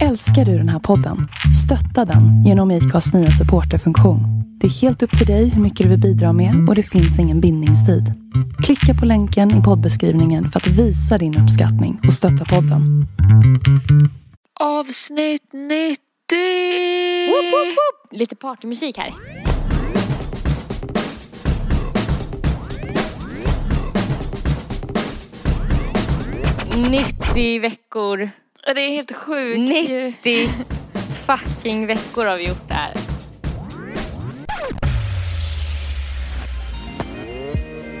Älskar du den här podden? Stötta den genom IKAs nya supporterfunktion. Det är helt upp till dig hur mycket du vill bidra med och det finns ingen bindningstid. Klicka på länken i poddbeskrivningen för att visa din uppskattning och stötta podden. Avsnitt 90! Woop, woop, woop. Lite partymusik här. ”90 veckor. Det är helt sjukt. ju. 90 fucking veckor har vi gjort det här.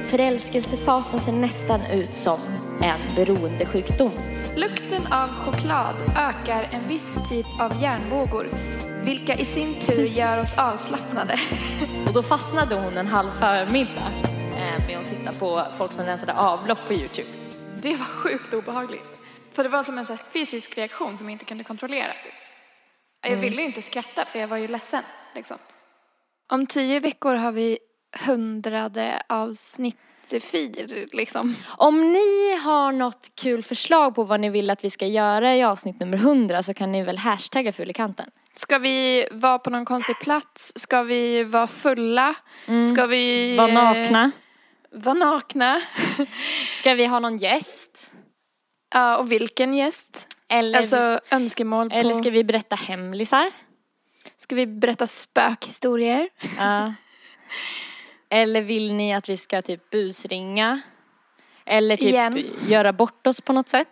Förälskelsefasen ser nästan ut som en beroendesjukdom. Lukten av choklad ökar en viss typ av hjärnvågor, vilka i sin tur gör oss avslappnade. Och då fastnade hon en halv förmiddag eh, med att titta på folk som rensade avlopp på Youtube. Det var sjukt obehagligt. För det var som en så fysisk reaktion som jag inte kunde kontrollera. typ. Jag ville ju inte skratta för jag var ju ledsen. Liksom. Om tio veckor har vi hundrade avsnitt fir, liksom. Om ni har något kul förslag på vad ni vill att vi ska göra i avsnitt nummer 100 så kan ni väl hashtagga Fulikanten. Ska vi vara på någon konstig plats? Ska vi vara fulla? Ska vi... Var eh, nakna. Vara nakna? Ska vi ha någon gäst? Ja, och vilken gäst? Eller, Alltså önskemål på... eller ska vi berätta hemlisar? Ska vi berätta spökhistorier? Ja. Eller vill ni att vi ska typ busringa? Eller typ Igen. göra bort oss på något sätt?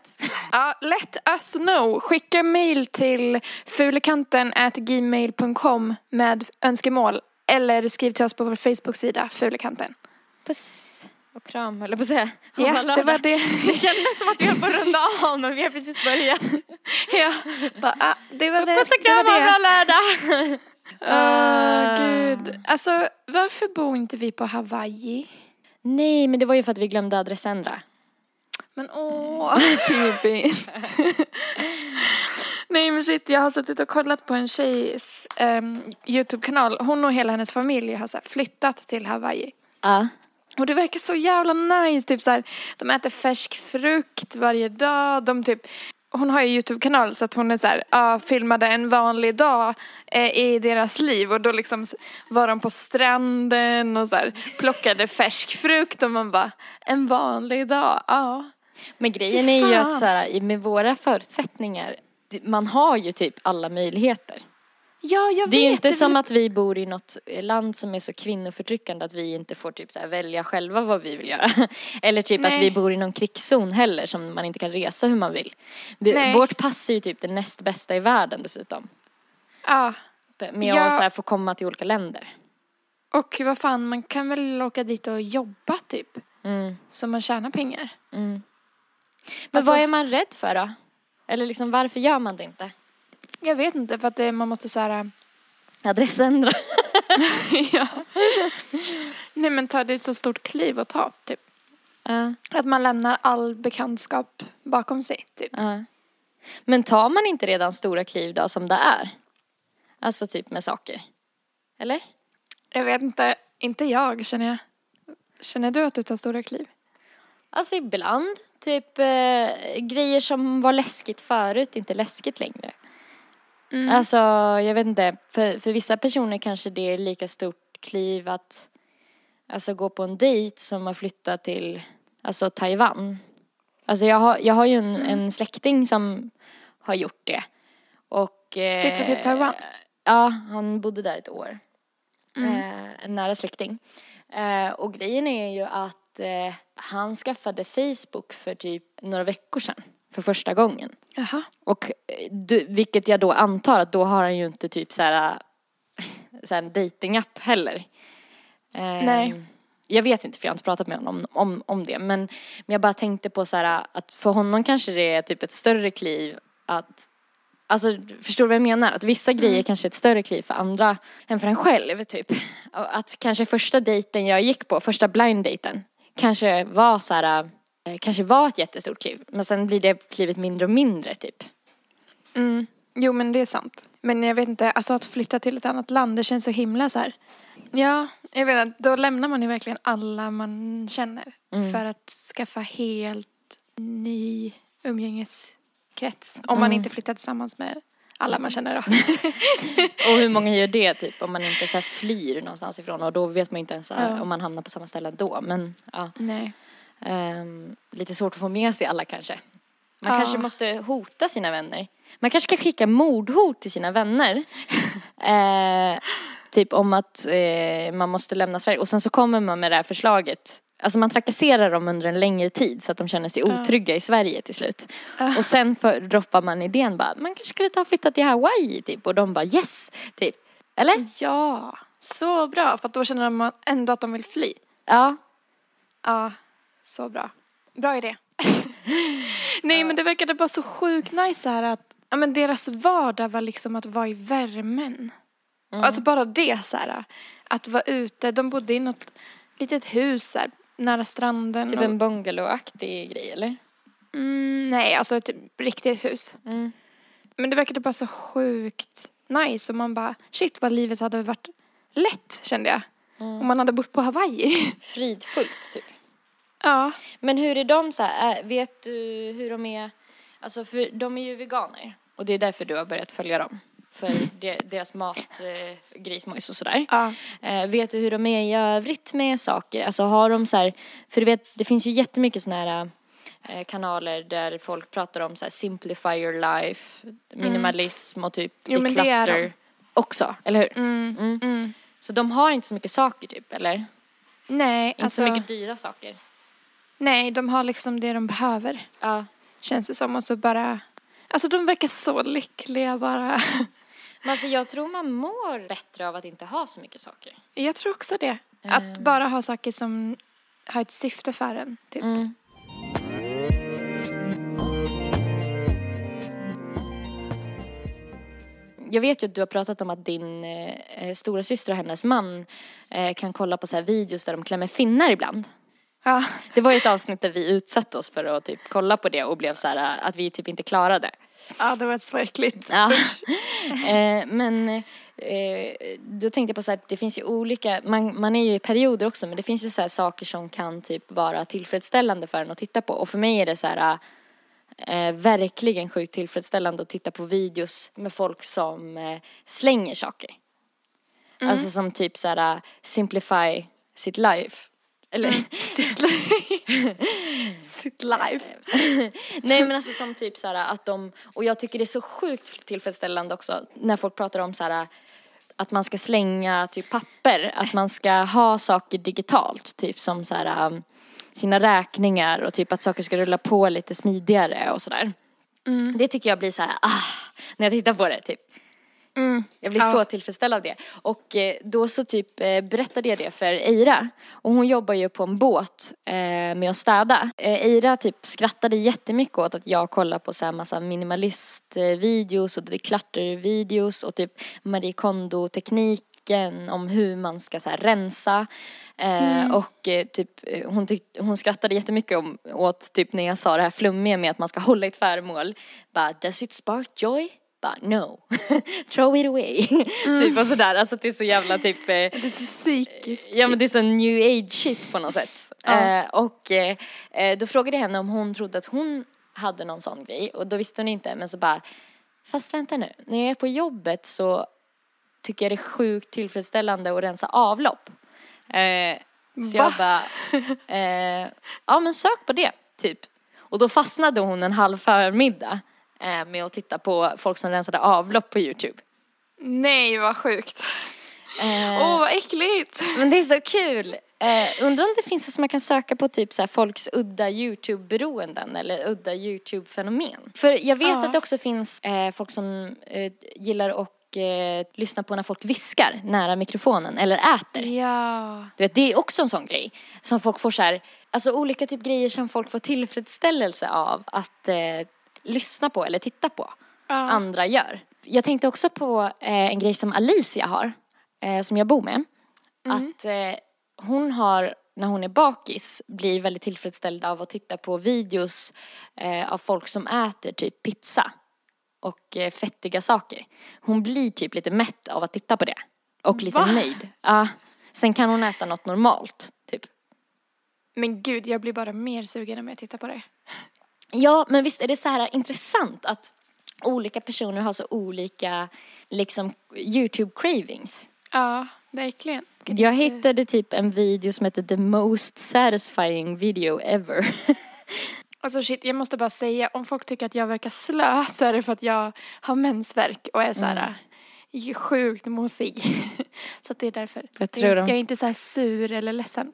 Ja, let us know. Skicka mail till fulekanten gmail.com med önskemål. Eller skriv till oss på vår Facebook-sida, Fulekanten. Puss och kram höll jag på att säga. Ja, det var det. Det kändes som att vi höll på att runda av men vi har precis börjat. Ja, bara, ah, det var det. Puss och kram, ha en bra lördag! Åh, gud. Alltså, varför bor inte vi på Hawaii? Nej, men det var ju för att vi glömde adressändra. Men åh, typiskt. Nej men shit, jag har suttit och kollat på en tjejs ehm, YouTube-kanal. Hon och hela hennes familj har så flyttat till Hawaii. Ja. Och det verkar så jävla nice, typ så här, de äter färsk frukt varje dag, de typ hon har ju YouTube-kanal så att hon är så här, ja, filmade en vanlig dag eh, i deras liv och då liksom var de på stranden och så här, plockade färsk frukt och man bara, en vanlig dag, ja. Men grejen är ju att så här, med våra förutsättningar, man har ju typ alla möjligheter. Ja, jag Det är vet. inte som att vi bor i något land som är så kvinnoförtryckande att vi inte får typ så välja själva vad vi vill göra. Eller typ att Nej. vi bor i någon krigszon heller som man inte kan resa hur man vill. Vi, vårt pass är ju typ det näst bästa i världen dessutom. Ja, Med Ja. att så här få komma till olika länder. och vad fan, man kan väl åka dit och jobba typ. Mm. Så man tjänar pengar. Men Alltså- vad är man rädd för då? Eller liksom varför gör man det inte? Jag vet inte, för att det, man måste så här... Adressändra. ja. Nej men ta, det är ett så stort kliv att ta, typ. Ja, Att man lämnar all bekantskap bakom sig, typ. ja. Men tar man inte redan stora kliv då som det är? Alltså typ med saker. Eller? Jag vet inte, inte jag känner jag. Känner du att du tar stora kliv? Alltså ibland. Typ eh, grejer som var läskigt förut, inte läskigt längre. Alltså jag vet inte, för, för vissa personer kanske det är lika stort kliv att alltså, gå på en dejt som att flytta till alltså, Taiwan. Alltså jag har, jag har ju en, en släkting som har gjort det. Och, eh, Flytta till Taiwan? Ja, han bodde där ett år. Eh, en nära släkting. Eh, och grejen är ju att eh, han skaffade Facebook för typ några veckor sedan. För första gången. Jaha. Och eh, du, vilket jag då antar att då har han ju inte typ så här, så här en datingapp heller. Eh, Nej. Jag vet inte för jag har inte pratat med honom om, om, om det. Men, men jag bara tänkte på så här att för honom kanske det är typ ett större kliv att Alltså förstår du vad jag menar? Att vissa grejer kanske är ett större kliv för andra än för en själv typ. Att kanske första dejten jag gick på, första blind dejten kanske var så här, eh, kanske var ett jättestort kliv. Men sen blir det klivet mindre och mindre typ. Mm. Jo men det är sant. Men jag vet inte, alltså att flytta till ett annat land, det känns så himla så här. Ja, jag vet inte, då lämnar man ju verkligen alla man känner. För att skaffa helt ny umgängeskrets. Om man inte flyttar tillsammans med alla man känner då. Och hur många gör det typ om man inte så flyr någonstans ifrån och då vet man inte ens Ja. om man hamnar på samma ställe då. Men ja, Nej. Ehm, lite svårt att få med sig alla kanske. Man Ja. kanske måste hota sina vänner. Man kanske ska skicka mordhot till sina vänner. eh, typ om att eh, man måste lämna Sverige och sen så kommer man med det här förslaget. Alltså man trakasserar dem under en längre tid så att de känner sig otrygga i Sverige till slut. Och sen för, droppar man idén bara, man kanske skulle ta och flytta till Hawaii typ och de bara yes, typ. Eller? Ja, så bra. För då känner man ändå att de vill fly. Ja. Ja, så bra. Bra idé. Nej men det verkade bara så sjukt nice här att ja, men deras vardag var liksom att vara i värmen. Alltså bara det så här. Att vara ute. De bodde i något litet hus här, nära stranden. Typ och, en bungalow-aktig grej eller? mm, nej, alltså ett riktigt hus. Mm. Men det verkade bara så sjukt nice och man bara shit vad livet hade varit lätt kände jag. Om man hade bott på Hawaii. Fridfullt typ. Ja. Men hur är de så här, vet du hur de är, alltså för de är ju veganer och det är därför du har börjat följa dem. För de, deras mat, eh, grismojs och sådär. Ja. Eh, vet du hur de är i övrigt med saker? Alltså har de så här, för du vet det finns ju jättemycket sådana här eh, kanaler där folk pratar om så här simplify your life, minimalism och typ Jo, men det är de. också, eller hur? Mm. Mm. Mm. Så de har inte så mycket saker typ, eller? Nej, Inte alltså. så mycket dyra saker. Nej, de har liksom det de behöver. Ja. Känns det som. Och så bara... Alltså de verkar så lyckliga bara. Men alltså jag tror man mår bättre av att inte ha så mycket saker. Jag tror också det. Att bara ha saker som har ett syfte för en. Typ. Mm. Jag vet ju att du har pratat om att din eh, stora syster och hennes man eh, kan kolla på så här videos där de klämmer finnar ibland. Ja. Det var ju ett avsnitt där vi utsatte oss för att typ kolla på det och blev så här eh, att vi typ inte klarade. ja, det var så äckligt. Ja. eh, men eh, då tänkte jag på så här, att det finns ju olika, man, man är ju i perioder också men det finns ju så här saker som kan typ vara tillfredsställande för en att titta på och för mig är det så här eh, verkligen sjukt tillfredsställande att titta på videos med folk som eh, slänger saker. Alltså som typ så här simplify sitt life. Eller Sitt life. Nej men alltså som typ så här att de, och jag tycker det är så sjukt tillfredsställande också när folk pratar om så här att man ska slänga typ papper, att man ska ha saker digitalt, typ som så här um, sina räkningar och typ att saker ska rulla på lite smidigare och sådär. Det tycker jag blir så här, ah, när jag tittar på det typ. Mm. Jag blir Ja. så tillfredsställd av det. Och eh, då så typ eh, berättade jag det för Eira. Och hon jobbar ju på en båt eh, med att städa. Eh, Eira typ skrattade jättemycket åt att jag kollar på så här massa minimalistvideos och declutter-videos och typ Marie Kondo-tekniken om hur man ska så här rensa. Eh, Och eh, typ hon, tyck, hon skrattade jättemycket om, åt typ när jag sa det här flummiga med att man ska hålla ett föremål. Bara, does it spark joy? Bara, no. Throw it away. typ och sådär. Alltså det är så jävla typ eh, Det är så psykiskt. Ja men det är så new age shit på något sätt. Ja. Eh, och eh, eh, då frågade jag henne om hon trodde att hon hade någon sån grej och då visste hon inte men så bara Fast vänta nu, när jag är på jobbet så tycker jag det är sjukt tillfredsställande att rensa avlopp. Eh, så jag Va? bara, eh, ja men sök på det, typ. Och då fastnade hon en halv förmiddag med att titta på folk som rensade avlopp på YouTube. Nej, vad sjukt. Eh, Åh, vad äckligt. Men det är så kul. Eh, undrar om det finns något som man kan söka på typ så här folks udda YouTube-beroenden eller udda YouTube-fenomen. För jag vet Ja. att det också finns eh, folk som eh, gillar att eh, lyssna på när folk viskar nära mikrofonen eller äter. Ja. Du vet, det är också en sån grej som folk får så här, alltså olika typ grejer som folk får tillfredsställelse av att eh, lyssna på eller titta på Ja. andra gör. Jag tänkte också på eh, en grej som Alicia har, eh, som jag bor med. Att eh, hon har, när hon är bakis, blir väldigt tillfredsställd av att titta på videos eh, av folk som äter typ pizza och eh, fettiga saker. Hon blir typ lite mätt av att titta på det. Och lite Va? nöjd. Ja. Sen kan hon äta något normalt, typ. Men gud, jag blir bara mer sugen när jag tittar på det. Ja, men visst är det så här intressant att olika personer har så olika liksom YouTube cravings. Ja, verkligen. Jag hittade typ en video som heter The most satisfying video ever. Alltså shit, jag måste bara säga, om folk tycker att jag verkar slö så är det för att jag har mensvärk och är så här mm. sjukt mosig. så att det är därför. Jag, tror jag, jag är inte så här sur eller ledsen.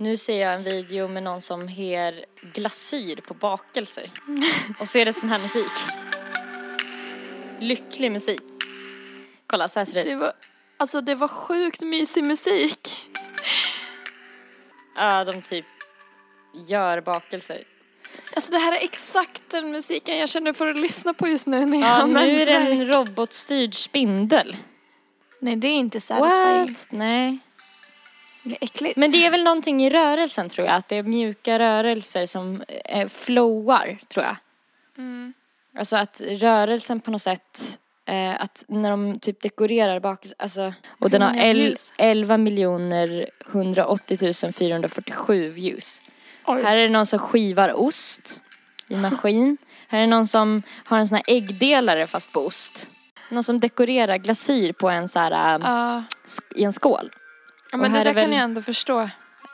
Nu ser jag en video med någon som her glasyr på bakelser. Och så är det sån här musik. Lycklig musik. Kolla, så här ser det ut. Det var, alltså det var sjukt mysig musik. Ja, de typ gör bakelser. Alltså det här är exakt den musiken jag känner för att lyssna på just nu när jag Ja, nu är det en robotstyrd spindel. Nej, det är inte satisfying. What? Nej. Det äckligt. Men det är väl någonting i rörelsen tror jag, att det är mjuka rörelser som eh, flowar, tror jag. Mm. Alltså att rörelsen på något sätt, eh, att när de typ dekorerar bak, alltså, och den har el, views? 11 miljoner 180 447 views. Oj. Här är det någon som skivar ost i maskin. Här är någon som har en sån här äggdelare fast på ost. Någon som dekorerar glasyr på en så här, sk- i en skål. Ja, men det där är väl- kan jag ändå förstå.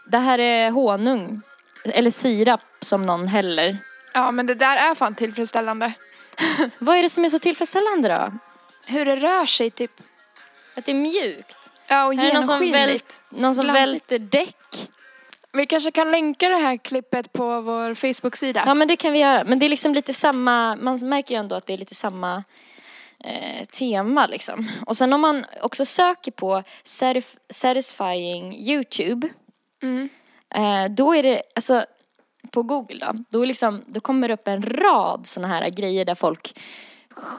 Det här är honung. Eller sirap som någon häller. Ja, men det där är fan tillfredsställande. Vad är det som är så tillfredsställande då? Hur det rör sig typ. Att det är mjukt. Ja, och Här är någon som, genomskinligt. vält, någon som Glansigt. välter däck. Vi kanske kan länka det här klippet på vår Facebook-sida. Ja men det kan vi göra. Men det är liksom lite samma, man märker ju ändå att det är lite samma eh, tema liksom. Och sen om man också söker på satisf- satisfying YouTube. Mm. Eh, då är det, alltså på Google då, då, liksom, då kommer det upp en rad sådana här grejer där folk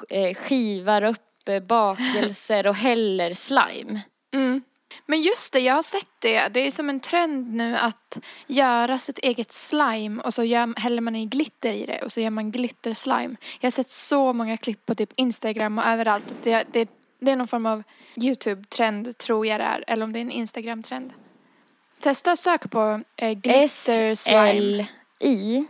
eh, skivar upp eh, bakelser och häller slime. Mm. Men just det, jag har sett det. Det är som en trend nu att göra sitt eget slime och så gör, häller man i glitter i det och så gör man glitterslime. Jag har sett så många klipp på typ Instagram och överallt. Det, det, det är någon form av YouTube-trend tror jag det är. Eller om det är en Instagram-trend. Testa sök på eh, glitter slime. SLI.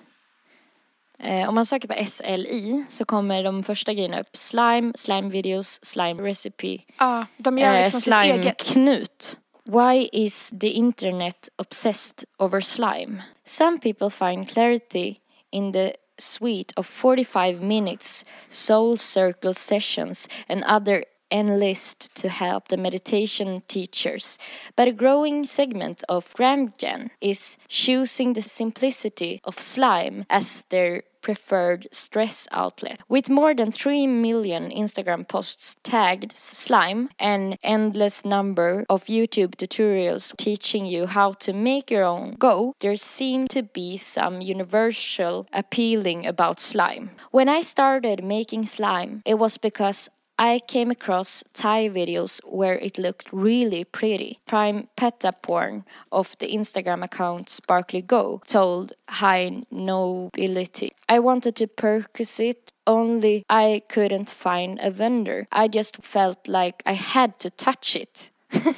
Eh, om man söker på SLI så kommer de första grejerna upp. Slime, slime videos, slime recipe, Ja, de gör eh, liksom sitt slime eget. knut. Why is the internet obsessed over slime? Some people find clarity in the suite of 45 minutes soul circle sessions and other enlist to help the meditation teachers. But a growing segment of Gramgen is choosing the simplicity of slime as their preferred stress outlet. With more than 3 million Instagram posts tagged slime and endless number of YouTube tutorials teaching you how to make your own go, there seemed to be some universal appealing about slime. When I started making slime, it was because I came across Thai videos where it looked really pretty. Prime Peta Porn of the Instagram account Sparkly Go told High Nobility. I wanted to purchase it, only I couldn't find a vendor. I just felt like I had to touch it.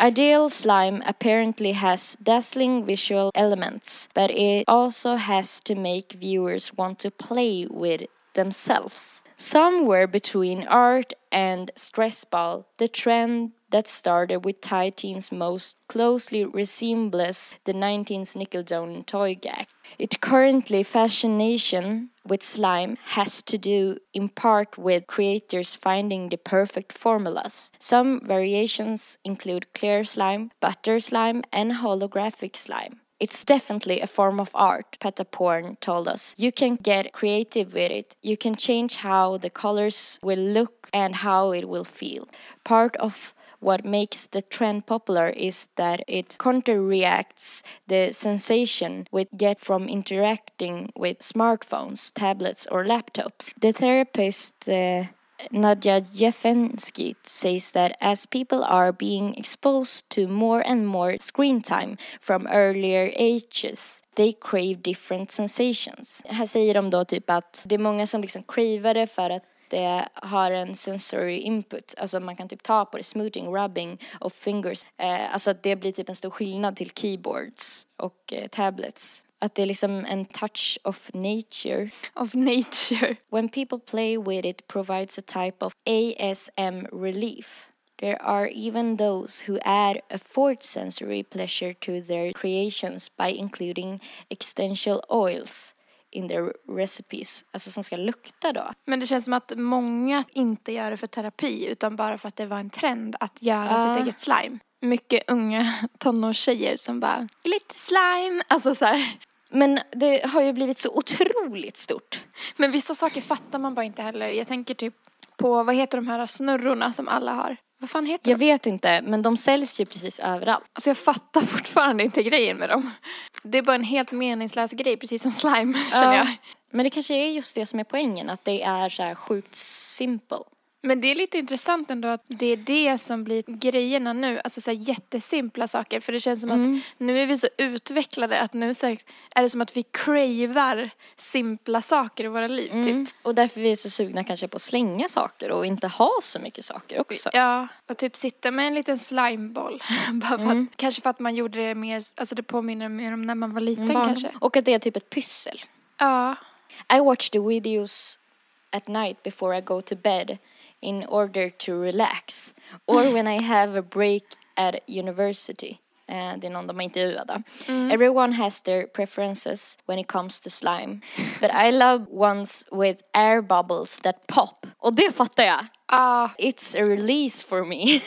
Ideal Slime apparently has dazzling visual elements, but it also has to make viewers want to play with themselves. Somewhere between art and stress ball, the trend that started with Thai teens most closely resembles the 19th Nickelodeon toy gag. It currently fascination with slime has to do in part with creators finding the perfect formulas. Some variations include clear slime, butter slime, and holographic slime. It's definitely a form of art, Petaporn told us. You can get creative with it. You can change how the colors will look and how it will feel. Part of what makes the trend popular is that it counterreacts the sensation we get from interacting with smartphones, tablets, or laptops. The therapist uh, Nadja Jefensky says that as people are being exposed to more and more screen time from earlier ages, they crave different sensations. Här säger de då typ att det är många som liksom cravar det för att det har en sensory input, alltså man kan typ ta på det, smoothing, rubbing och fingers. Eh, alltså att det blir typ en stor skillnad till keyboards och eh, tablets. Att det är liksom en touch of nature. Of nature. When people play with it provides a type of ASM relief. There are even those who add a fourth sensory pleasure to their creations by including essential oils in their recipes. Alltså som ska lukta då. Men det känns som att många inte gör det för terapi utan bara för att det var en trend att göra Ja. sitt eget slime. Mycket unga tonårstjejer som bara glitter slime. Alltså så här. Men det har ju blivit så otroligt stort. Men vissa saker fattar man bara inte heller. Jag tänker typ på, vad heter de här snurrorna som alla har? Vad fan heter Jag de? vet inte, men de säljs ju precis överallt. Alltså jag fattar fortfarande inte grejen med dem. Det är bara en helt meningslös grej, precis som slime, känner jag. Men det kanske är just det som är poängen, att det är så här sjukt simple. Men det är lite intressant ändå att det är det som blir grejerna nu. Alltså så här jättesimpla saker. För det känns som Mm. att nu är vi så utvecklade att nu så här, är det som att vi cravar simpla saker i våra liv. Mm. Typ. Och därför vi är så sugna kanske på att slänga saker och inte ha så mycket saker också. Ja, och typ sitta med en liten slimeboll. Bara för Mm. att, kanske för att man gjorde det mer, alltså det påminner mer om när man var liten kanske. Och att det är typ ett pyssel. Ja. I watch the videos at night before I go to bed in order to relax. Or when I have a break at university. Eh, det är någon de har intervjuat då. Everyone has their preferences when it comes to slime. But I love ones with air bubbles that pop. Och det fattar jag. Ja, It's a release for me.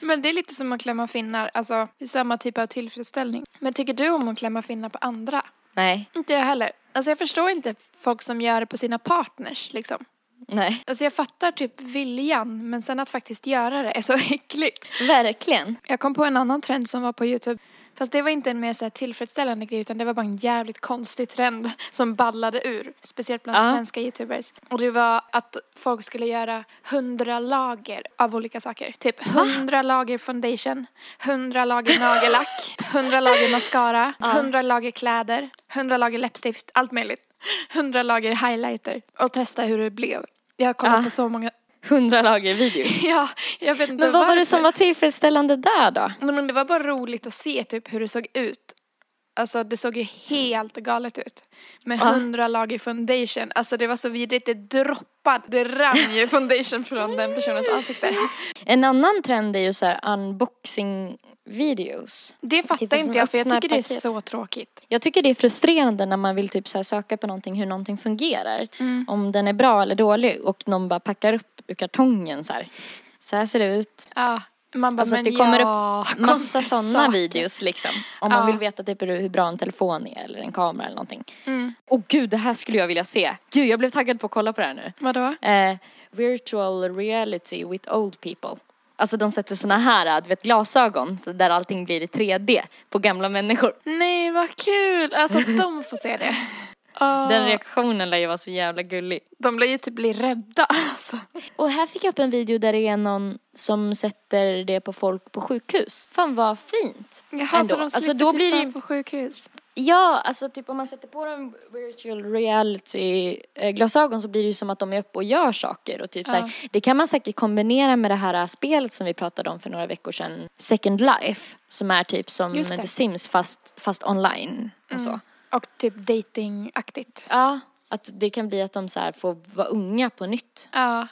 men det är lite som att klämma finnar. Alltså, det är samma typ av tillfredsställning. Men tycker du om att klämma finnar på andra? Nej, Inte jag heller. Alltså jag förstår inte folk som gör det på sina partners liksom. Nej. Alltså jag fattar typ viljan men sen att faktiskt göra det är så äckligt. Verkligen. Jag kom på en annan trend som var på Youtube. Fast det var inte en mer så tillfredsställande grej utan det var bara en jävligt konstig trend som ballade ur. Speciellt bland Ja. svenska youtubers. Och det var att folk skulle göra hundra lager av olika saker. Typ hundra lager foundation, hundra lager nagellack, hundra lager mascara, hundra lager kläder, hundra lager läppstift, allt möjligt. Hundra lager highlighter och testa hur det blev. Jag har kollat Ja. på så många, Hundra lager video. ja, jag vet inte Men vad var det varför. som var tillfredsställande där då? Nej, men det var bara roligt att se typ hur det såg ut. Alltså det såg ju helt galet ut. Med hundra lager foundation. Alltså det var så vidrigt. Det droppade, det rann ju foundation från den personens ansikte. En annan trend är ju så här unboxing videos. Det fattar Typ inte jag för jag tycker det är paket. så tråkigt. Jag tycker det är frustrerande när man vill typ så söka på någonting, hur någonting fungerar. Mm. Om den är bra eller dålig och någon bara packar upp ur kartongen så här. Så här ser det ut. Ja, man bara Alltså men det kommer ja, upp massa sådana videos liksom. Om man Ja. vill veta typ hur bra en telefon är eller en kamera eller någonting. Mm. Åh gud, det här skulle jag vilja se. Gud, jag blev taggad på att kolla på det här nu. Vadå? Eh, virtual reality with old people. Alltså de sätter såna här, du vet glasögon där allting blir i 3D på gamla människor. Nej vad kul! Alltså att de får se det. Ah, Den reaktionen lär ju vara så jävla gullig. de lär ju typ bli rädda. Alltså. Och här fick jag upp en video där det är någon som sätter det på folk på sjukhus. Fan vad fint. Jaha, Ändå. så de Alltså, slipper då blir det- på sjukhus? Ja, alltså typ om man sätter på dem virtual reality eh, så blir det ju som att de är uppe och gör saker och typ så här, det kan man säkert kombinera med det här eh, spelet som vi pratade om för några veckor sedan, Second Life, som är typ som. The Sims fast, fast online och så. Och typ datingaktigt. Ja, att det kan bli att de så här får vara unga på nytt. Ja.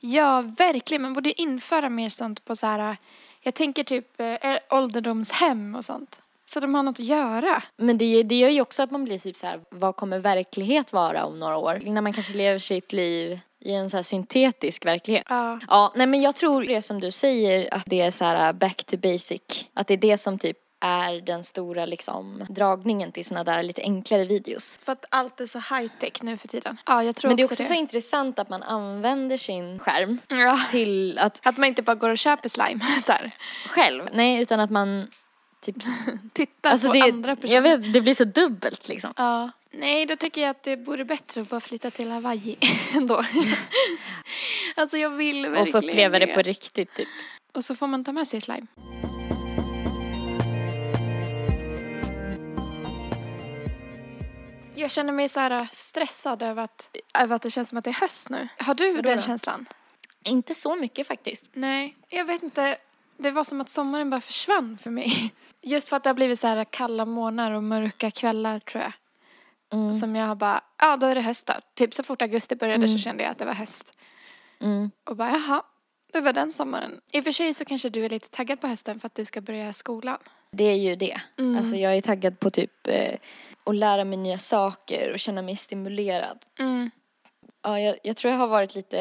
Ja, verkligen. Man borde införa mer sånt på så här, jag tänker typ eh, ålderdomshem och sånt. Så att de har något att göra. Men det, det gör ju också att man blir typ så här, vad kommer verklighet vara om några år? När man kanske lever sitt liv i en så här syntetisk verklighet. Ja. Ja, nej men jag tror det som du säger att det är så här back to basic. Att det är det som typ är den stora liksom dragningen till såna där lite enklare videos. För att allt är så high tech nu för tiden. Ja, jag tror Men det är också också det. så intressant att man använder sin skärm Ja. till att Att man inte bara går och köper slime så här. själv, nej utan att man typ, Titta alltså på det, andra personer. jag vet, det blir så dubbelt liksom. Ja. Nej, då tycker jag att det vore bättre att bara flytta till Hawaii ändå. alltså jag vill verkligen Och få uppleva det på riktigt typ. Och så får man ta med sig slime. Jag känner mig så här stressad över att, över att det känns som att det är höst nu. Har du Vadå den då? känslan? Inte så mycket faktiskt. Nej, jag vet inte. det var som att sommaren bara försvann för mig. Just för att det har blivit så här kalla månader och mörka kvällar tror jag. Mm. Som jag har bara, ja då är det höst då. Typ så fort augusti började Mm. så kände jag att det var höst. Mm. Och bara jaha, det var den sommaren. I och för sig så kanske du är lite taggad på hösten för att du ska börja skolan. Det är ju det. Mm. Alltså jag är taggad på typ eh, att lära mig nya saker och känna mig stimulerad. Mm. Ja, jag, jag tror jag har varit lite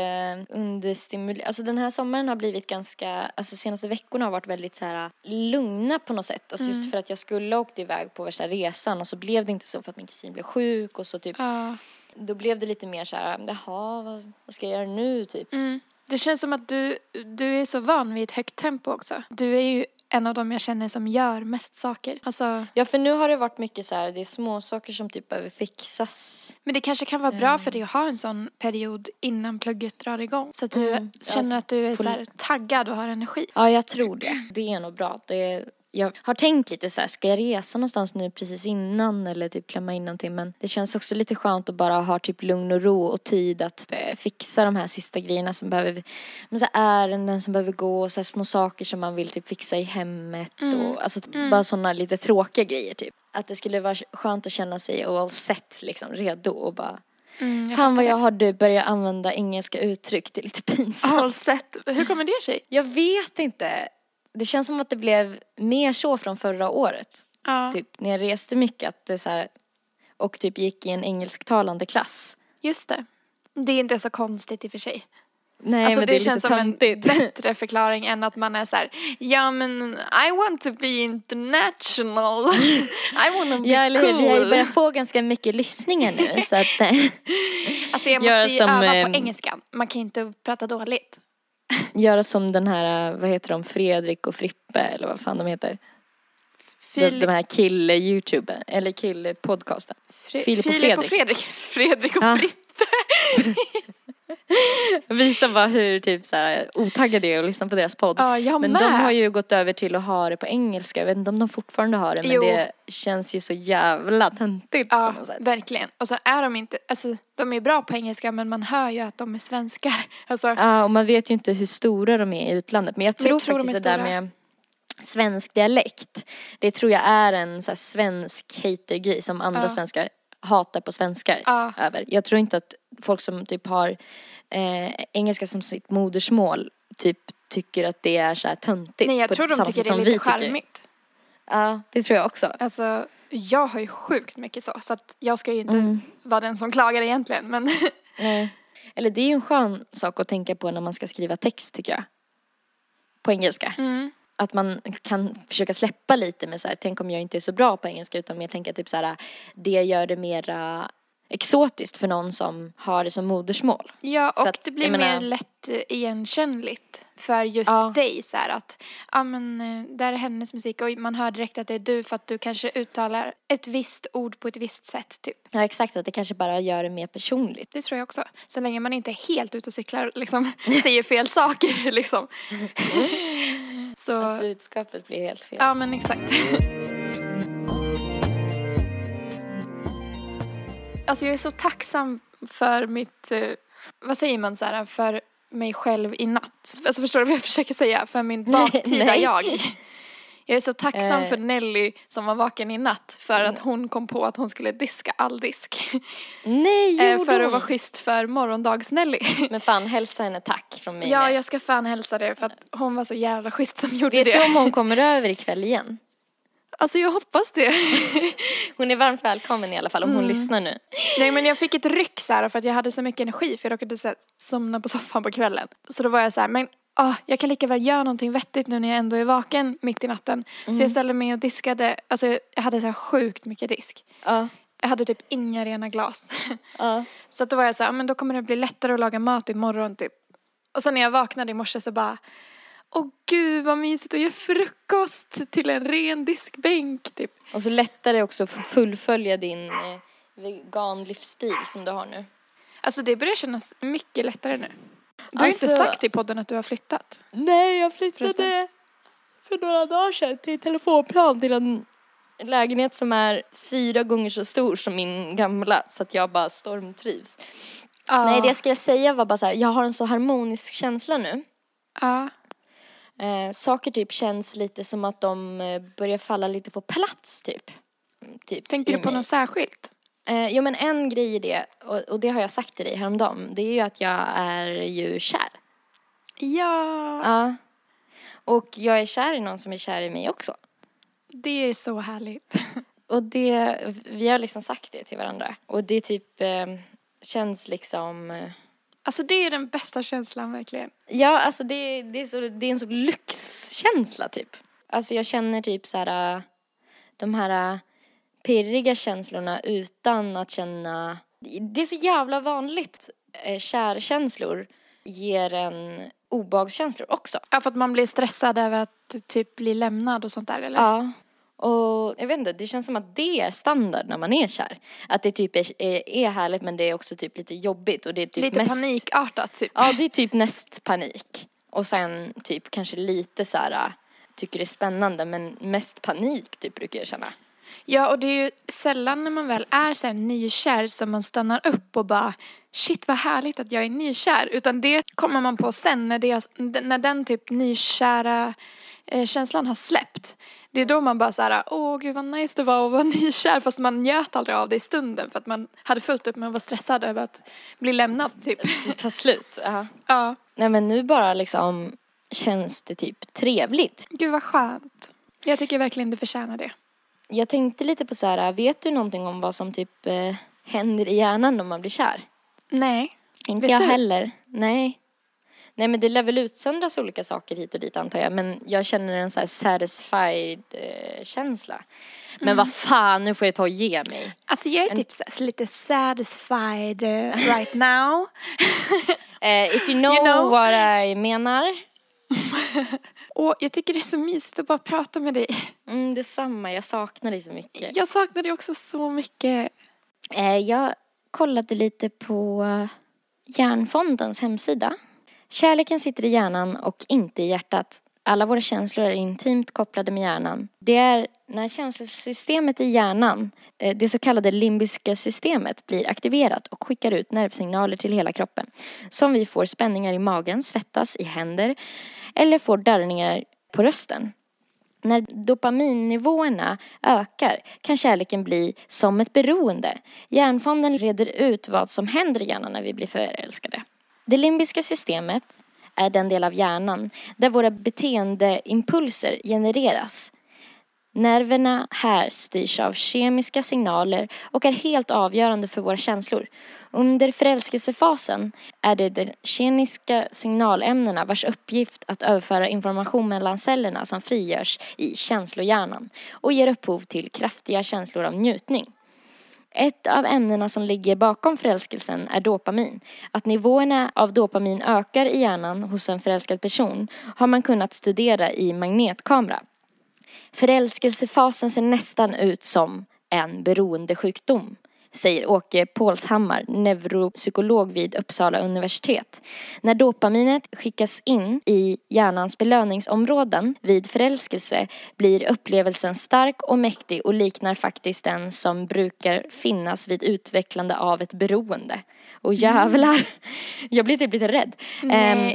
understimulerad. Alltså den här sommaren har blivit ganska, alltså senaste veckorna har varit väldigt så här lugna på något sätt. Alltså Mm. just för att jag skulle ha åkt iväg på värsta resan och så blev det inte så för att min kusin blev sjuk och så typ, Ja. då blev det lite mer så här, jaha, vad, vad ska jag göra nu typ? Mm. Det känns som att du, du är så van vid ett högt tempo också. Du är ju en av dem jag känner som gör mest saker. Alltså, Ja, för nu har det varit mycket så här, det är små saker som typ behöver fixas. men det kanske kan vara bra för dig att ha en sån period innan plugget drar igång. Så att du Mm. känner att du är så här taggad och har energi. Ja, jag tror det. Det är nog bra. Det jag har tänkt lite så här, ska jag resa någonstans nu precis innan eller typ klämma in någonting men det känns också lite skönt att bara ha typ lugn och ro och tid att eh, fixa de här sista grejerna som behöver, men så här ärenden som behöver gå och så här små saker som man vill typ fixa i hemmet och alltså typ bara sådana lite tråkiga grejer typ. Att det skulle vara skönt att känna sig all set liksom, redo och bara Mm, Fan vad jag har du börjat använda engelska uttryck, det är lite pinsamt. All set. Hur kommer det sig? Jag vet inte. Det känns som att det blev mer så från förra året. Ja, Typ när jag reste mycket att det så här, och typ gick i en engelsktalande klass. just det. Det är inte så konstigt i och för sig. Nej alltså men det, det, känns som en töntigt. bättre förklaring än att man är så här, ja men I want to be international. I want to be Ja eller hur, vi har ju cool. börjat få ganska mycket lyssningar nu så att eh, Alltså jag måste ju som, öva eh, på engelska. Man kan inte prata dåligt. Göra som den här, vad heter de, Fredrik och Frippe eller vad fan de heter. De, Filip, de här kill-youtuben, eller kill-podcasten. Fre- Filip Filip och Fredrik. Fredrik. Fredrik och Ja. Fripp. Visa bara hur typ så här otaggade jag är att lyssna på deras podd. Ja, jag Men med. de har ju gått över till att ha det på engelska. Jag vet inte om de fortfarande har det men Jo. det känns ju så jävla töntigt Ja, på något sätt. verkligen. Och så är de inte, alltså de är bra på engelska men man hör ju att de är svenskar. Alltså, Ja, och man vet ju inte hur stora de är i utlandet. Men jag Men jag tror, tror de faktiskt är det där med svensk dialekt. Det tror jag är en så här svensk hatergrej som andra Ja. svenskar hatar på svenskar Ja. över. Jag tror inte att folk som typ har eh, engelska som sitt modersmål typ tycker att det är så här töntigt. nej jag tror de tycker det är lite charmigt. Ja, det tror jag också. Alltså jag har ju sjukt mycket så så att jag ska ju inte Mm. vara den som klagar egentligen men Nej. Eller det är ju en skön sak att tänka på när man ska skriva text tycker jag. På engelska. mm. Att man kan försöka släppa lite med så här, tänk om jag inte är så bra på engelska utan mer tänka typ så här, det gör det mera exotiskt för någon som har det som modersmål. Ja, och att, det blir menar- mer lätt igenkännligt för just Ja. dig så här att, ja men eh, där är hennes musik och man hör direkt att det är du för att du kanske uttalar ett visst ord på ett visst sätt typ. Ja exakt, att det kanske bara gör det mer personligt. Det tror jag också. Så länge man inte är helt ute och cyklar liksom, säger fel saker liksom. Så, Budskapet blir helt fel. ja men exakt. Alltså jag är så tacksam för mitt, eh, vad säger man så här, för mig själv i natt. Alltså förstår du vad jag försöker säga? För min dagtida nej. jag. Jag är så tacksam Eh. för Nelly som var vaken i natt för att hon kom på att hon skulle diska all disk. Nej, Eh, gjorde för att hon? vara schysst för morgondags-Nelly. Men fan, hälsa henne tack från mig Ja, med. jag ska fan hälsa det för att hon var så jävla schysst som gjorde Vet det. du om hon kommer över ikväll igen? Alltså jag hoppas det. Hon är varmt välkommen i alla fall om Mm. hon lyssnar nu. Nej men jag fick ett ryck så här för att jag hade så mycket energi för jag råkade så här, somna på soffan på kvällen. Så då var jag så här, men ah, jag kan lika väl göra någonting vettigt nu när jag ändå är vaken mitt i natten. Så jag ställde mig och diskade, alltså jag hade så här sjukt mycket disk. Ja. Jag hade typ inga rena glas. Ja. Så att då var jag så här, men då kommer det bli lättare att laga mat imorgon typ. Och sen när jag vaknade i morse så bara, åh gud vad mysigt att göra frukost till en ren diskbänk typ. Och så lättare också att fullfölja din eh, veganlivsstil som du har nu. Alltså det börjar kännas mycket lättare nu. Du har ju inte Alltså- sagt i podden att du har flyttat. Nej, jag flyttade Förresten. för några dagar sedan till telefonplan till en lägenhet som är fyra gånger så stor som min gamla så att jag bara stormtrivs. Nej, det jag skulle säga var bara så här, jag har en så harmonisk känsla nu. Ja. Eh, saker typ känns lite som att de eh, börjar falla lite på plats typ. Mm, typ Tänker du på mig. något särskilt? Eh, jo men en grej i det, och, och det har jag sagt till dig häromdagen, det är ju att jag är ju kär. Ja, Ja. Och jag är kär i någon som är kär i mig också. det är så härligt. Och det, vi har liksom sagt det till varandra. Och det typ eh, känns liksom, eh, Alltså det är den bästa känslan verkligen. ja alltså det, det, är så, det är en sån lyxkänsla typ. Alltså jag känner typ så här, eh, de här eh, pirriga känslorna utan att känna, det är så jävla vanligt. Eh, kärkänslor ger en obehagskänslor också. Ja, för att man blir stressad över att typ bli lämnad och sånt där eller? Ja. Och jag vet inte, det känns som att det är standard när man är kär. Att det typ är, är, är härligt men det är också typ lite jobbigt och det är typ Lite mest... panikartat typ. Ja, det är typ näst panik. Och sen typ kanske lite så här tycker det är spännande men mest panik typ brukar jag känna. Ja, och det är ju sällan när man väl är så här nykär som man stannar upp och bara shit vad härligt att jag är nykär. Utan det kommer man på sen när, det, när den typ nykära eh, känslan har släppt. Det är då man bara så här, åh gud vad nice det var att vara nykär fast man njöt aldrig av det i stunden för att man hade fullt upp med att vara stressad över att bli lämnad typ. Det tar slut. Ja. Ja, Nej men nu bara liksom känns det typ trevligt. gud vad skönt. Jag tycker verkligen du förtjänar det. Jag tänkte lite på så här, vet du någonting om vad som typ eh, händer i hjärnan när man blir kär? Nej. Inte Vet jag du? heller. Nej. Nej men det lär väl utsöndras olika saker hit och dit antar jag. Men jag känner en så här satisfied eh, känsla. Men Mm. vad fan, nu får jag ta och ge mig. Alltså jag är typ så lite satisfied eh, right now. Eh, if you know, You know? what I menar. Och jag tycker det är så mysigt att bara prata med dig. Mm, detsamma, jag saknar dig så mycket. Jag saknar dig också så mycket. Eh, jag kollade lite på Hjärnfondens hemsida. Kärleken sitter i hjärnan och inte i hjärtat. Alla våra känslor är intimt kopplade med hjärnan. Det är när känslosystemet i hjärnan, eh, det så kallade limbiska systemet, blir aktiverat och skickar ut nervsignaler till hela kroppen. Som vi får spänningar i magen, svettas i händer eller får darrningar på rösten. När dopaminnivåerna ökar kan kärleken bli som ett beroende. Hjärnfonden reder ut vad som händer i hjärnan när vi blir förälskade. Det limbiska systemet är den del av hjärnan där våra beteendeimpulser genereras. Nerverna här styrs av kemiska signaler och är helt avgörande för våra känslor. Under förälskelsefasen är det de kemiska signalämnena vars uppgift att överföra information mellan cellerna som frigörs i känslohjärnan och ger upphov till kraftiga känslor av njutning. Ett av ämnena som ligger bakom förälskelsen är dopamin. Att nivåerna av dopamin ökar i hjärnan hos en förälskad person har man kunnat studera i magnetkamera. Förälskelsefasen ser nästan ut som en beroendesjukdom, säger Åke Pålshammar, neuropsykolog vid Uppsala universitet. När dopaminet skickas in i hjärnans belöningsområden vid förälskelse blir upplevelsen stark och mäktig och liknar faktiskt den som brukar finnas vid utvecklande av ett beroende. Och jävlar, jag blir typ lite rädd. Ehm,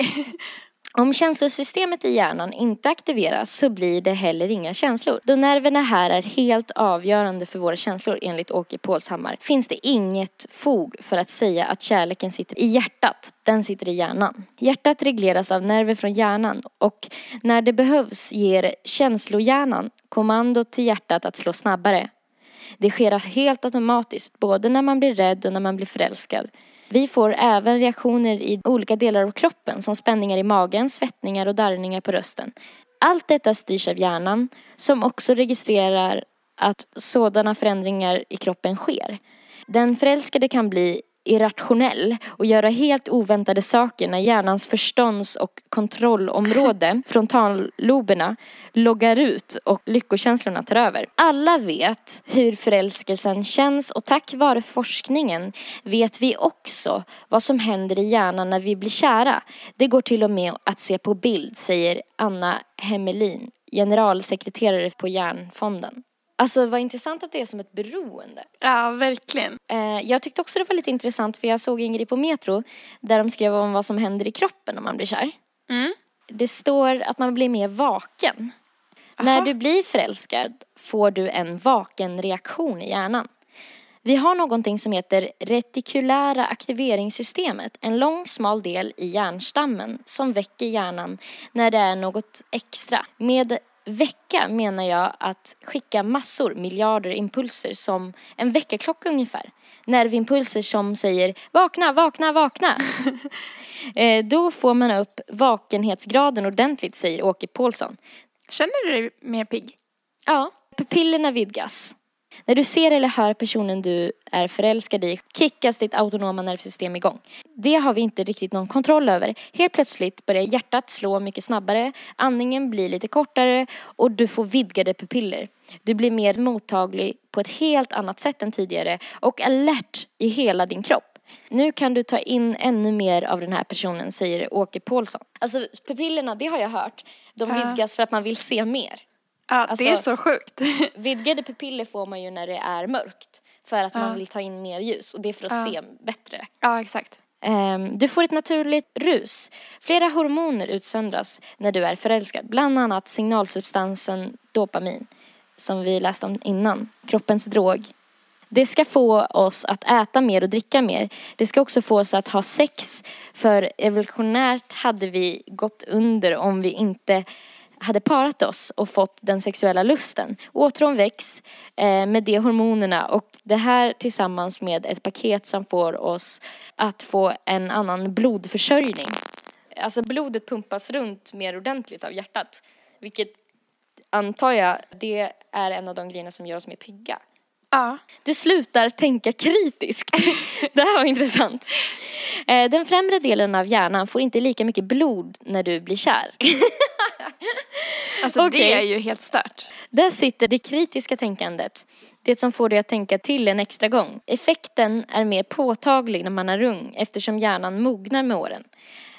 om känslosystemet i hjärnan inte aktiveras så blir det heller inga känslor. Då nerverna här är helt avgörande för våra känslor enligt Åke Pålshammar finns det inget fog för att säga att kärleken sitter i hjärtat. Den sitter i hjärnan. Hjärtat regleras av nerver från hjärnan och när det behövs ger känslohjärnan kommando till hjärtat att slå snabbare. Det sker helt automatiskt både när man blir rädd och när man blir förälskad. Vi får även reaktioner i olika delar av kroppen som spänningar i magen, svettningar och darrningar på rösten. Allt detta styrs av hjärnan som också registrerar att sådana förändringar i kroppen sker. Den förälskade kan bli irrationell och göra helt oväntade saker när hjärnans förstånds och kontrollområde, frontalloberna, loggar ut och lyckokänslorna tar över. Alla vet hur förälskelsen känns och tack vare forskningen vet vi också vad som händer i hjärnan när vi blir kära. Det går till och med att se på bild, säger Anna Hemmelin, generalsekreterare på Hjärnfonden. Alltså vad intressant att det är som ett beroende. Ja, verkligen. Eh, jag tyckte också det var lite intressant för jag såg en grej på Metro där de skrev om vad som händer i kroppen när man blir kär. Mm. Det står att man blir mer vaken. När du blir förälskad får du en vakenreaktion i hjärnan. Vi har någonting som heter retikulära aktiveringssystemet, en lång smal del i hjärnstammen som väcker hjärnan när det är något extra. Med väcka menar jag att skicka massor, miljarder impulser som en väckarklocka ungefär. Nervimpulser som säger vakna, vakna, vakna. eh, då får man upp vakenhetsgraden ordentligt, säger Åke Paulsson. Känner du dig mer pigg? Ja, pupillerna vidgas. När du ser eller hör personen du är förälskad i kickas ditt autonoma nervsystem igång. Det har vi inte riktigt någon kontroll över. Helt plötsligt börjar hjärtat slå mycket snabbare, andningen blir lite kortare och du får vidgade pupiller. Du blir mer mottaglig på ett helt annat sätt än tidigare och alert i hela din kropp. Nu kan du ta in ännu mer av den här personen, säger Åke Paulsson. Alltså pupillerna, det har jag hört, de vidgas för att man vill se mer. Ja, Alltså- det är så sjukt. Vidgade pupiller får man ju när det är mörkt. För att man Ja. vill ta in mer ljus och det är för att Ja. se bättre. ja, exakt. Ehm, du får ett naturligt rus. Flera hormoner utsöndras när du är förälskad. Bland annat signalsubstansen dopamin. Som vi läste om innan. Kroppens drog. Det ska få oss att äta mer och dricka mer. Det ska också få oss att ha sex. För evolutionärt hade vi gått under om vi inte hade parat oss och fått den sexuella lusten. Åtrån väcks eh, med de hormonerna och det här tillsammans med ett paket som får oss att få en annan blodförsörjning. Alltså blodet pumpas runt mer ordentligt av hjärtat. Vilket antar jag, det är en av de grejerna som gör oss mer pigga. Ja. Du slutar tänka kritiskt. det här var intressant. Eh, Den främre delen av hjärnan får inte lika mycket blod när du blir kär. Alltså Okej. det är ju helt stört. Där sitter det kritiska tänkandet. Det som får dig att tänka till en extra gång. Effekten är mer påtaglig när man är ung eftersom hjärnan mognar med åren.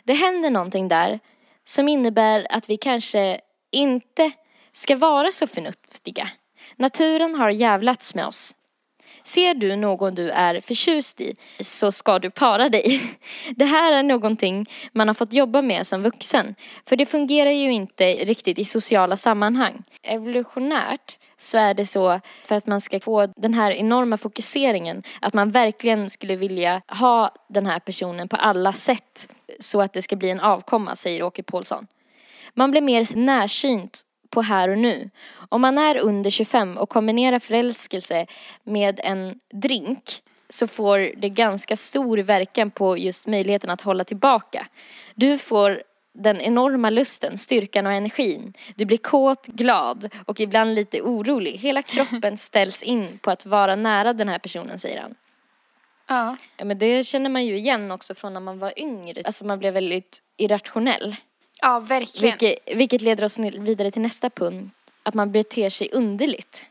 Det händer någonting där som innebär att vi kanske inte ska vara så förnuftiga. Naturen har jävlats med oss. Ser du någon du är förtjust i så ska du para dig. Det här är någonting man har fått jobba med som vuxen. För det fungerar ju inte riktigt i sociala sammanhang. Evolutionärt så är det så för att man ska få den här enorma fokuseringen att man verkligen skulle vilja ha den här personen på alla sätt så att det ska bli en avkomma, säger Åke Paulsson. Man blir mer närsynt på här och nu. Om man är under 25 och kombinerar förälskelse med en drink så får det ganska stor verkan på just möjligheten att hålla tillbaka. Du får den enorma lusten, styrkan och energin. Du blir kåt, glad och ibland lite orolig. Hela kroppen ställs in på att vara nära den här personen, säger han. Ja. Ja, men det känner man ju igen också från när man var yngre. Alltså man blev väldigt irrationell. Ja, verkligen. Vilket, vilket leder oss vidare till nästa punkt. Att man beter sig underligt.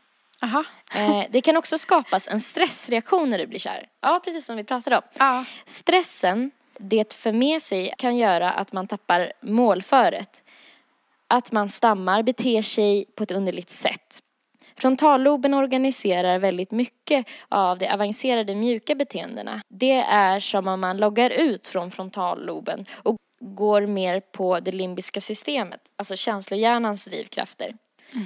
Aha. Eh, det kan också skapas en stressreaktion när du blir kär. Ja, precis som vi pratade om. Ja. Stressen det för med sig kan göra att man tappar målföret. Att man stammar, beter sig på ett underligt sätt. Frontalloben organiserar väldigt mycket av de avancerade mjuka beteendena. Det är som om man loggar ut från frontalloben och går mer på det limbiska systemet, alltså känslohjärnans drivkrafter.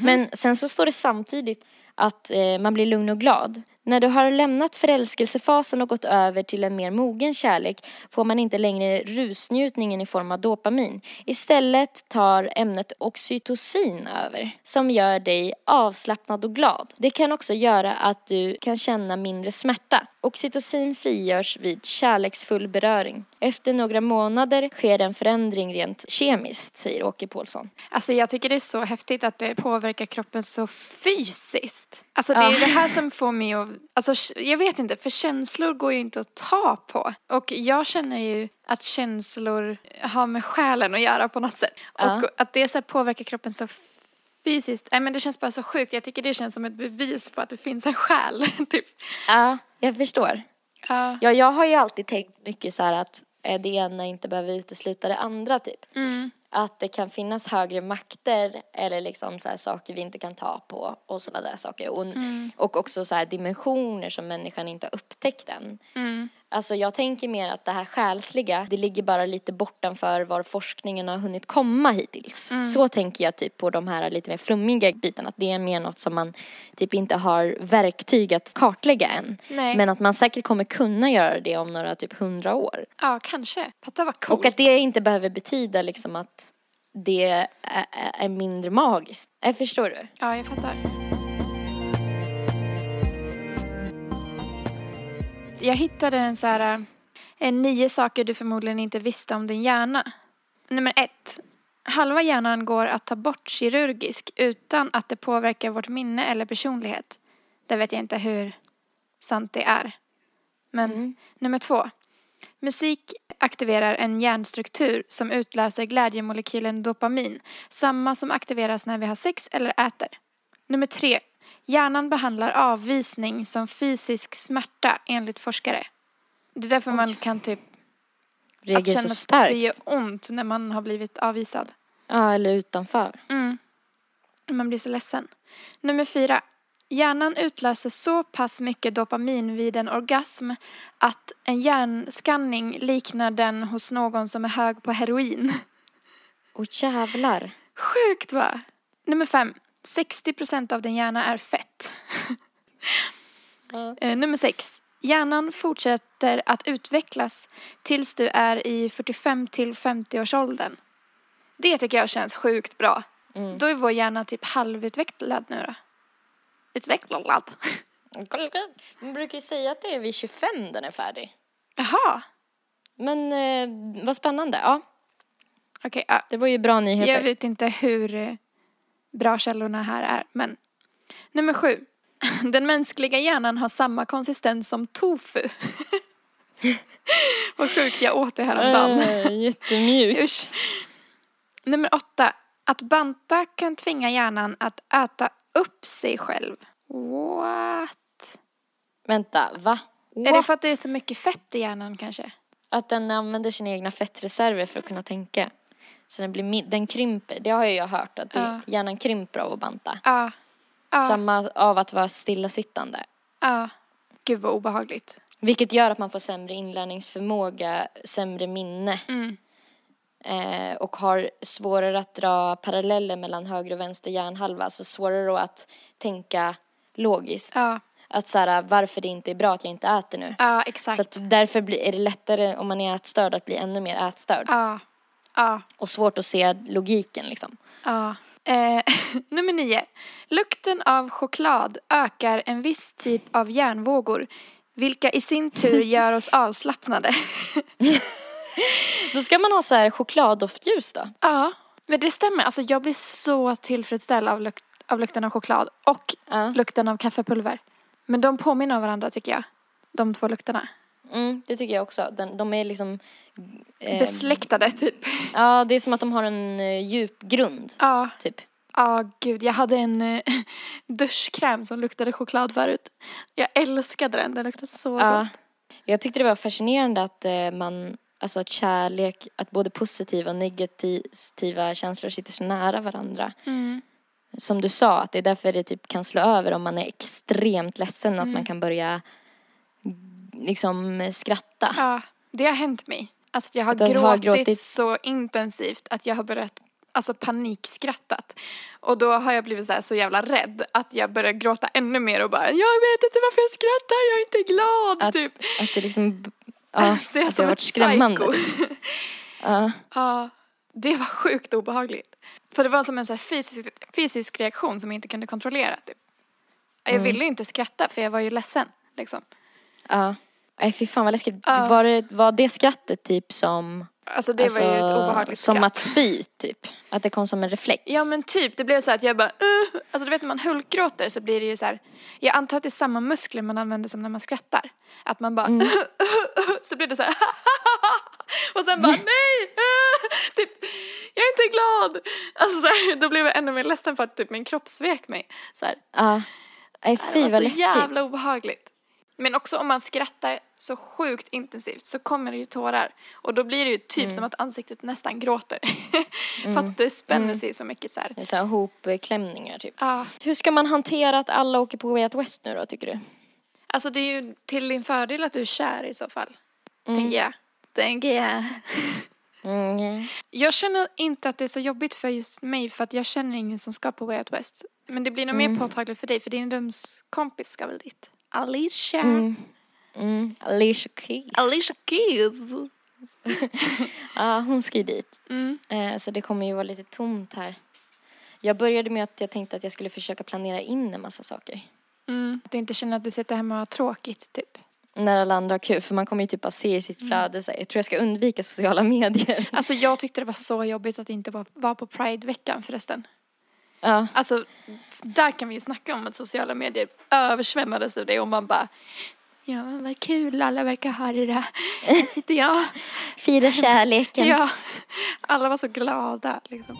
Men sen så står det samtidigt att eh, man blir lugn och glad. När du har lämnat förälskelsefasen och gått över till en mer mogen kärlek får man inte längre rusnjutningen i form av dopamin. Istället tar ämnet oxytocin över som gör dig avslappnad och glad. Det kan också göra att du kan känna mindre smärta. Oxytocin frigörs vid kärleksfull beröring. Efter några månader sker en förändring rent kemiskt, säger Åke Paulsson. Alltså jag tycker det är så häftigt att det påverkar kroppen så fysiskt. Alltså det Ja. är det här som får mig att, alltså jag vet inte, för känslor går ju inte att ta på. Och jag känner ju att känslor har med själen att göra på något sätt. Ja. Och att det så påverkar kroppen så fysiskt, nej men det känns bara så sjukt. Jag tycker det känns som ett bevis på att det finns en själ, typ. Ja, jag förstår. Ja. Ja, jag har ju alltid tänkt mycket så här att eh, det ena inte behöver utesluta det andra typ. Mm. Att det kan finnas högre makter eller liksom så saker vi inte kan ta på och sådana där saker. Och, och också så dimensioner som människan inte har upptäckt än. Alltså jag tänker mer att det här själsliga, det ligger bara lite bortanför var forskningen har hunnit komma hittills. Så tänker jag typ på de här lite mer flummiga bitarna, att det är mer något som man typ inte har verktyg att kartlägga än. Nej. Men att man säkert kommer kunna göra det om några typ hundra år. Ja, kanske. Fatta vad coolt. Och att det inte behöver betyda liksom att det är, mindre magiskt. Jag förstår du? Ja, jag fattar. Jag hittade en så här, eh, nio saker du förmodligen inte visste om din hjärna. Nummer ett. Halva hjärnan går att ta bort kirurgiskt utan att det påverkar vårt minne eller personlighet. Det vet jag inte hur sant det är. Men nummer två. Musik aktiverar en hjärnstruktur som utlöser glädjemolekylen dopamin, samma som aktiveras när vi har sex eller äter. Nummer tre. Hjärnan behandlar avvisning som fysisk smärta enligt forskare. Det är därför man kan typ att Reagerar känna så att starkt. det gör ont när man har blivit avvisad. Ja, eller utanför. Mm. Man blir så ledsen. Nummer fyra. Hjärnan utlöser så pass mycket dopamin vid en orgasm att en hjärnskanning liknar den hos någon som är hög på heroin. Åh jävlar. Sjukt va? Nummer fem. 60% av din hjärna är fett. Eh, Nummer sex. Hjärnan fortsätter att utvecklas tills du är i 45 till 50-årsåldern. Det tycker jag känns sjukt bra. Mm. Då är vår hjärna typ halvutvecklad nu då. Utvecklad? Man brukar ju säga att det är vid 25 den är färdig. Jaha. Men eh, vad spännande. Ja, Okej, ja. det var ju bra nyheter. jag vet inte hur eh, bra källorna här är, men. Nummer sju. Den mänskliga hjärnan har samma konsistens som tofu. Vad sjukt, jag åt det häromdagen. Äh, jättemjukt. Nummer åtta. Att banta kan tvinga hjärnan att äta upp sig själv. What? Vänta, va? Är det för att det är så mycket fett i hjärnan kanske? Att den använder sina egna fettreserver för att kunna tänka. Så den, blir, den krymper. Det har ju jag hört, att det, Ja. hjärnan krymper av att banta. Ja. Ja. Samma av att vara stillasittande. Ja. Gud vad obehagligt. Vilket gör att man får sämre inlärningsförmåga, sämre minne. Mm. Eh, och har svårare att dra paralleller mellan höger och vänster hjärnhalva. Alltså svårare att tänka logiskt. Ja. Att så här, varför det inte är bra att jag inte äter nu. Ja, Så exakt. att därför blir, är det lättare om man är ätstörd att bli ännu mer ätstörd. Ja. Ja. Och svårt att se logiken liksom. Ja. Eh, nummer nio. Lukten av choklad ökar en viss typ av hjärnvågor vilka i sin tur gör oss avslappnade. Då ska man ha så här chokladdoftljus då. ja, men det stämmer. Alltså jag blir så tillfredsställd av, luk- av lukten av choklad och Ja. lukten av kaffepulver. Men de påminner om varandra tycker jag. De två lukterna. Mm, det tycker jag också. Den, de är liksom... eh, Besläktade typ. Ja, det är som att de har en eh, djup grund, Ja, typ. ja gud. Jag hade en eh, duschkräm som luktade choklad förut. Jag älskade den. Den luktade så Ja. gott. Jag tyckte det var fascinerande att eh, man, alltså att kärlek, att både positiva och negativa känslor sitter så nära varandra. Mm. Som du sa, att det är därför det typ kan slå över om man är extremt ledsen, att Mm. man kan börja liksom skratta. Ja, det har hänt mig. Alltså att jag har, Att gråtit, har gråtit. så intensivt att jag har börjat alltså panikskrattat. Och då har jag blivit så, här så jävla rädd att jag börjar gråta ännu mer och bara jag vet inte varför jag skrattar, jag är inte glad Att, typ. att det liksom, ja, jag det har varit skrämmande. Ja. Ja, det var sjukt obehagligt. För det var som en så fysisk, fysisk reaktion som jag inte kunde kontrollera. Typ. Jag Mm. ville ju inte skratta för jag var ju ledsen. Liksom. Ja. Nej fy fan vad läskigt. Ja. Var, det, var det skrattet typ som, Alltså det alltså, var ju ett obehagligt som skratt. att spy typ? Att det kom som en reflex? Ja men typ, det blev så att jag bara uh, Alltså du vet när man hulkgråter så blir det ju så här Jag antar att det är samma muskler man använder som när man skrattar Att man bara Mm. Så blir det så här Och sen bara nej! uh, typ, jag är inte glad! Alltså så här, då blev jag ännu mer ledsen för att typ min kropp svek mig så här. Ja. Nej Det fy var vad så läskigt. jävla obehagligt Men också om man skrattar så sjukt intensivt så kommer det ju tårar. Och då blir det ju typ som att ansiktet nästan gråter. För att det spänner sig så mycket så här. Det är så här hopklämningar typ. Ja. Hur ska man hantera att alla åker på Way Out West nu då tycker du? Alltså det är ju till din fördel att du är kär i så fall. Tänker jag. Tänker jag. Mm. Jag känner inte att det är så jobbigt för just mig för att jag känner ingen som ska på Way Out West. Men det blir nog mer påtagligt för dig för din rumskompis ska väl dit? Alicia. Mm. Alicia Keys. Alicia Keys. Ja, hon ska ju dit. Mm. Eh, så det kommer ju vara lite tomt här. Jag började med att jag tänkte att jag skulle försöka planera in en massa saker. Mm. Att du inte känner att du sitter hemma och har tråkigt typ. När alla andra har kul, för man kommer ju typ bara se i sitt flöde så här, jag tror jag ska undvika sociala medier. Alltså jag tyckte det var så jobbigt att inte vara, vara på Pride-veckan förresten. Ja, Alltså där kan vi ju snacka om att sociala medier översvämmades av det och man bara Ja, vad kul, alla verkar ha det där. Här sitter jag. fira kärleken. Ja, alla var så glada liksom.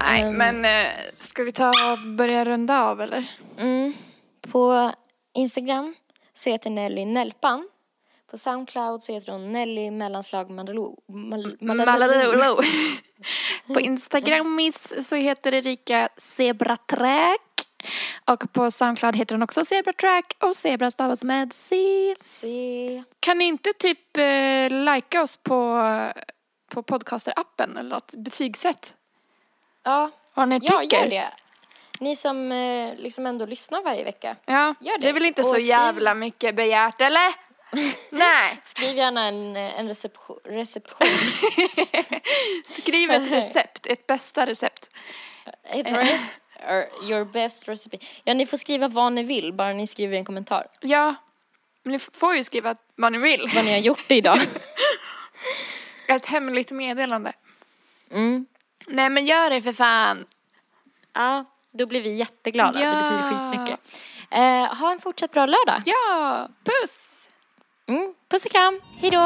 Nej, men eh, ska vi ta och börja runda av eller? Mm. På Instagram så heter Nelly Nelpan. På Soundcloud så heter hon Nelly mellanslag Malalo. Mal. På Instagramis så heter Erika Zebratrack. Och på Soundcloud heter hon också Zebratrack och Zebra stavas med C. Se. Kan ni inte typ eh, likea oss på, på podcaster-appen eller något betygsätt? Ja, Vad ni ja gör det. Ni som eh, liksom ändå lyssnar varje vecka. Ja, Gör det är det. väl inte Och så skriv- jävla mycket begärt, eller? Nej. Skriv gärna en, en reception. reception. Skriv ett recept, ett bästa recept. Your best recipe. Ja, ni får skriva vad ni vill, bara ni skriver en kommentar. Ja, men ni får ju skriva vad ni vill. Vad ni har gjort idag. Ett hemligt meddelande. Mm. Nej men gör det för fan. Ja, då blir vi jätteglada. Det Ja. betyder skitmycket. Eh, ha en fortsatt bra lördag. Ja, puss! Mm. Puss och kram. Hej då.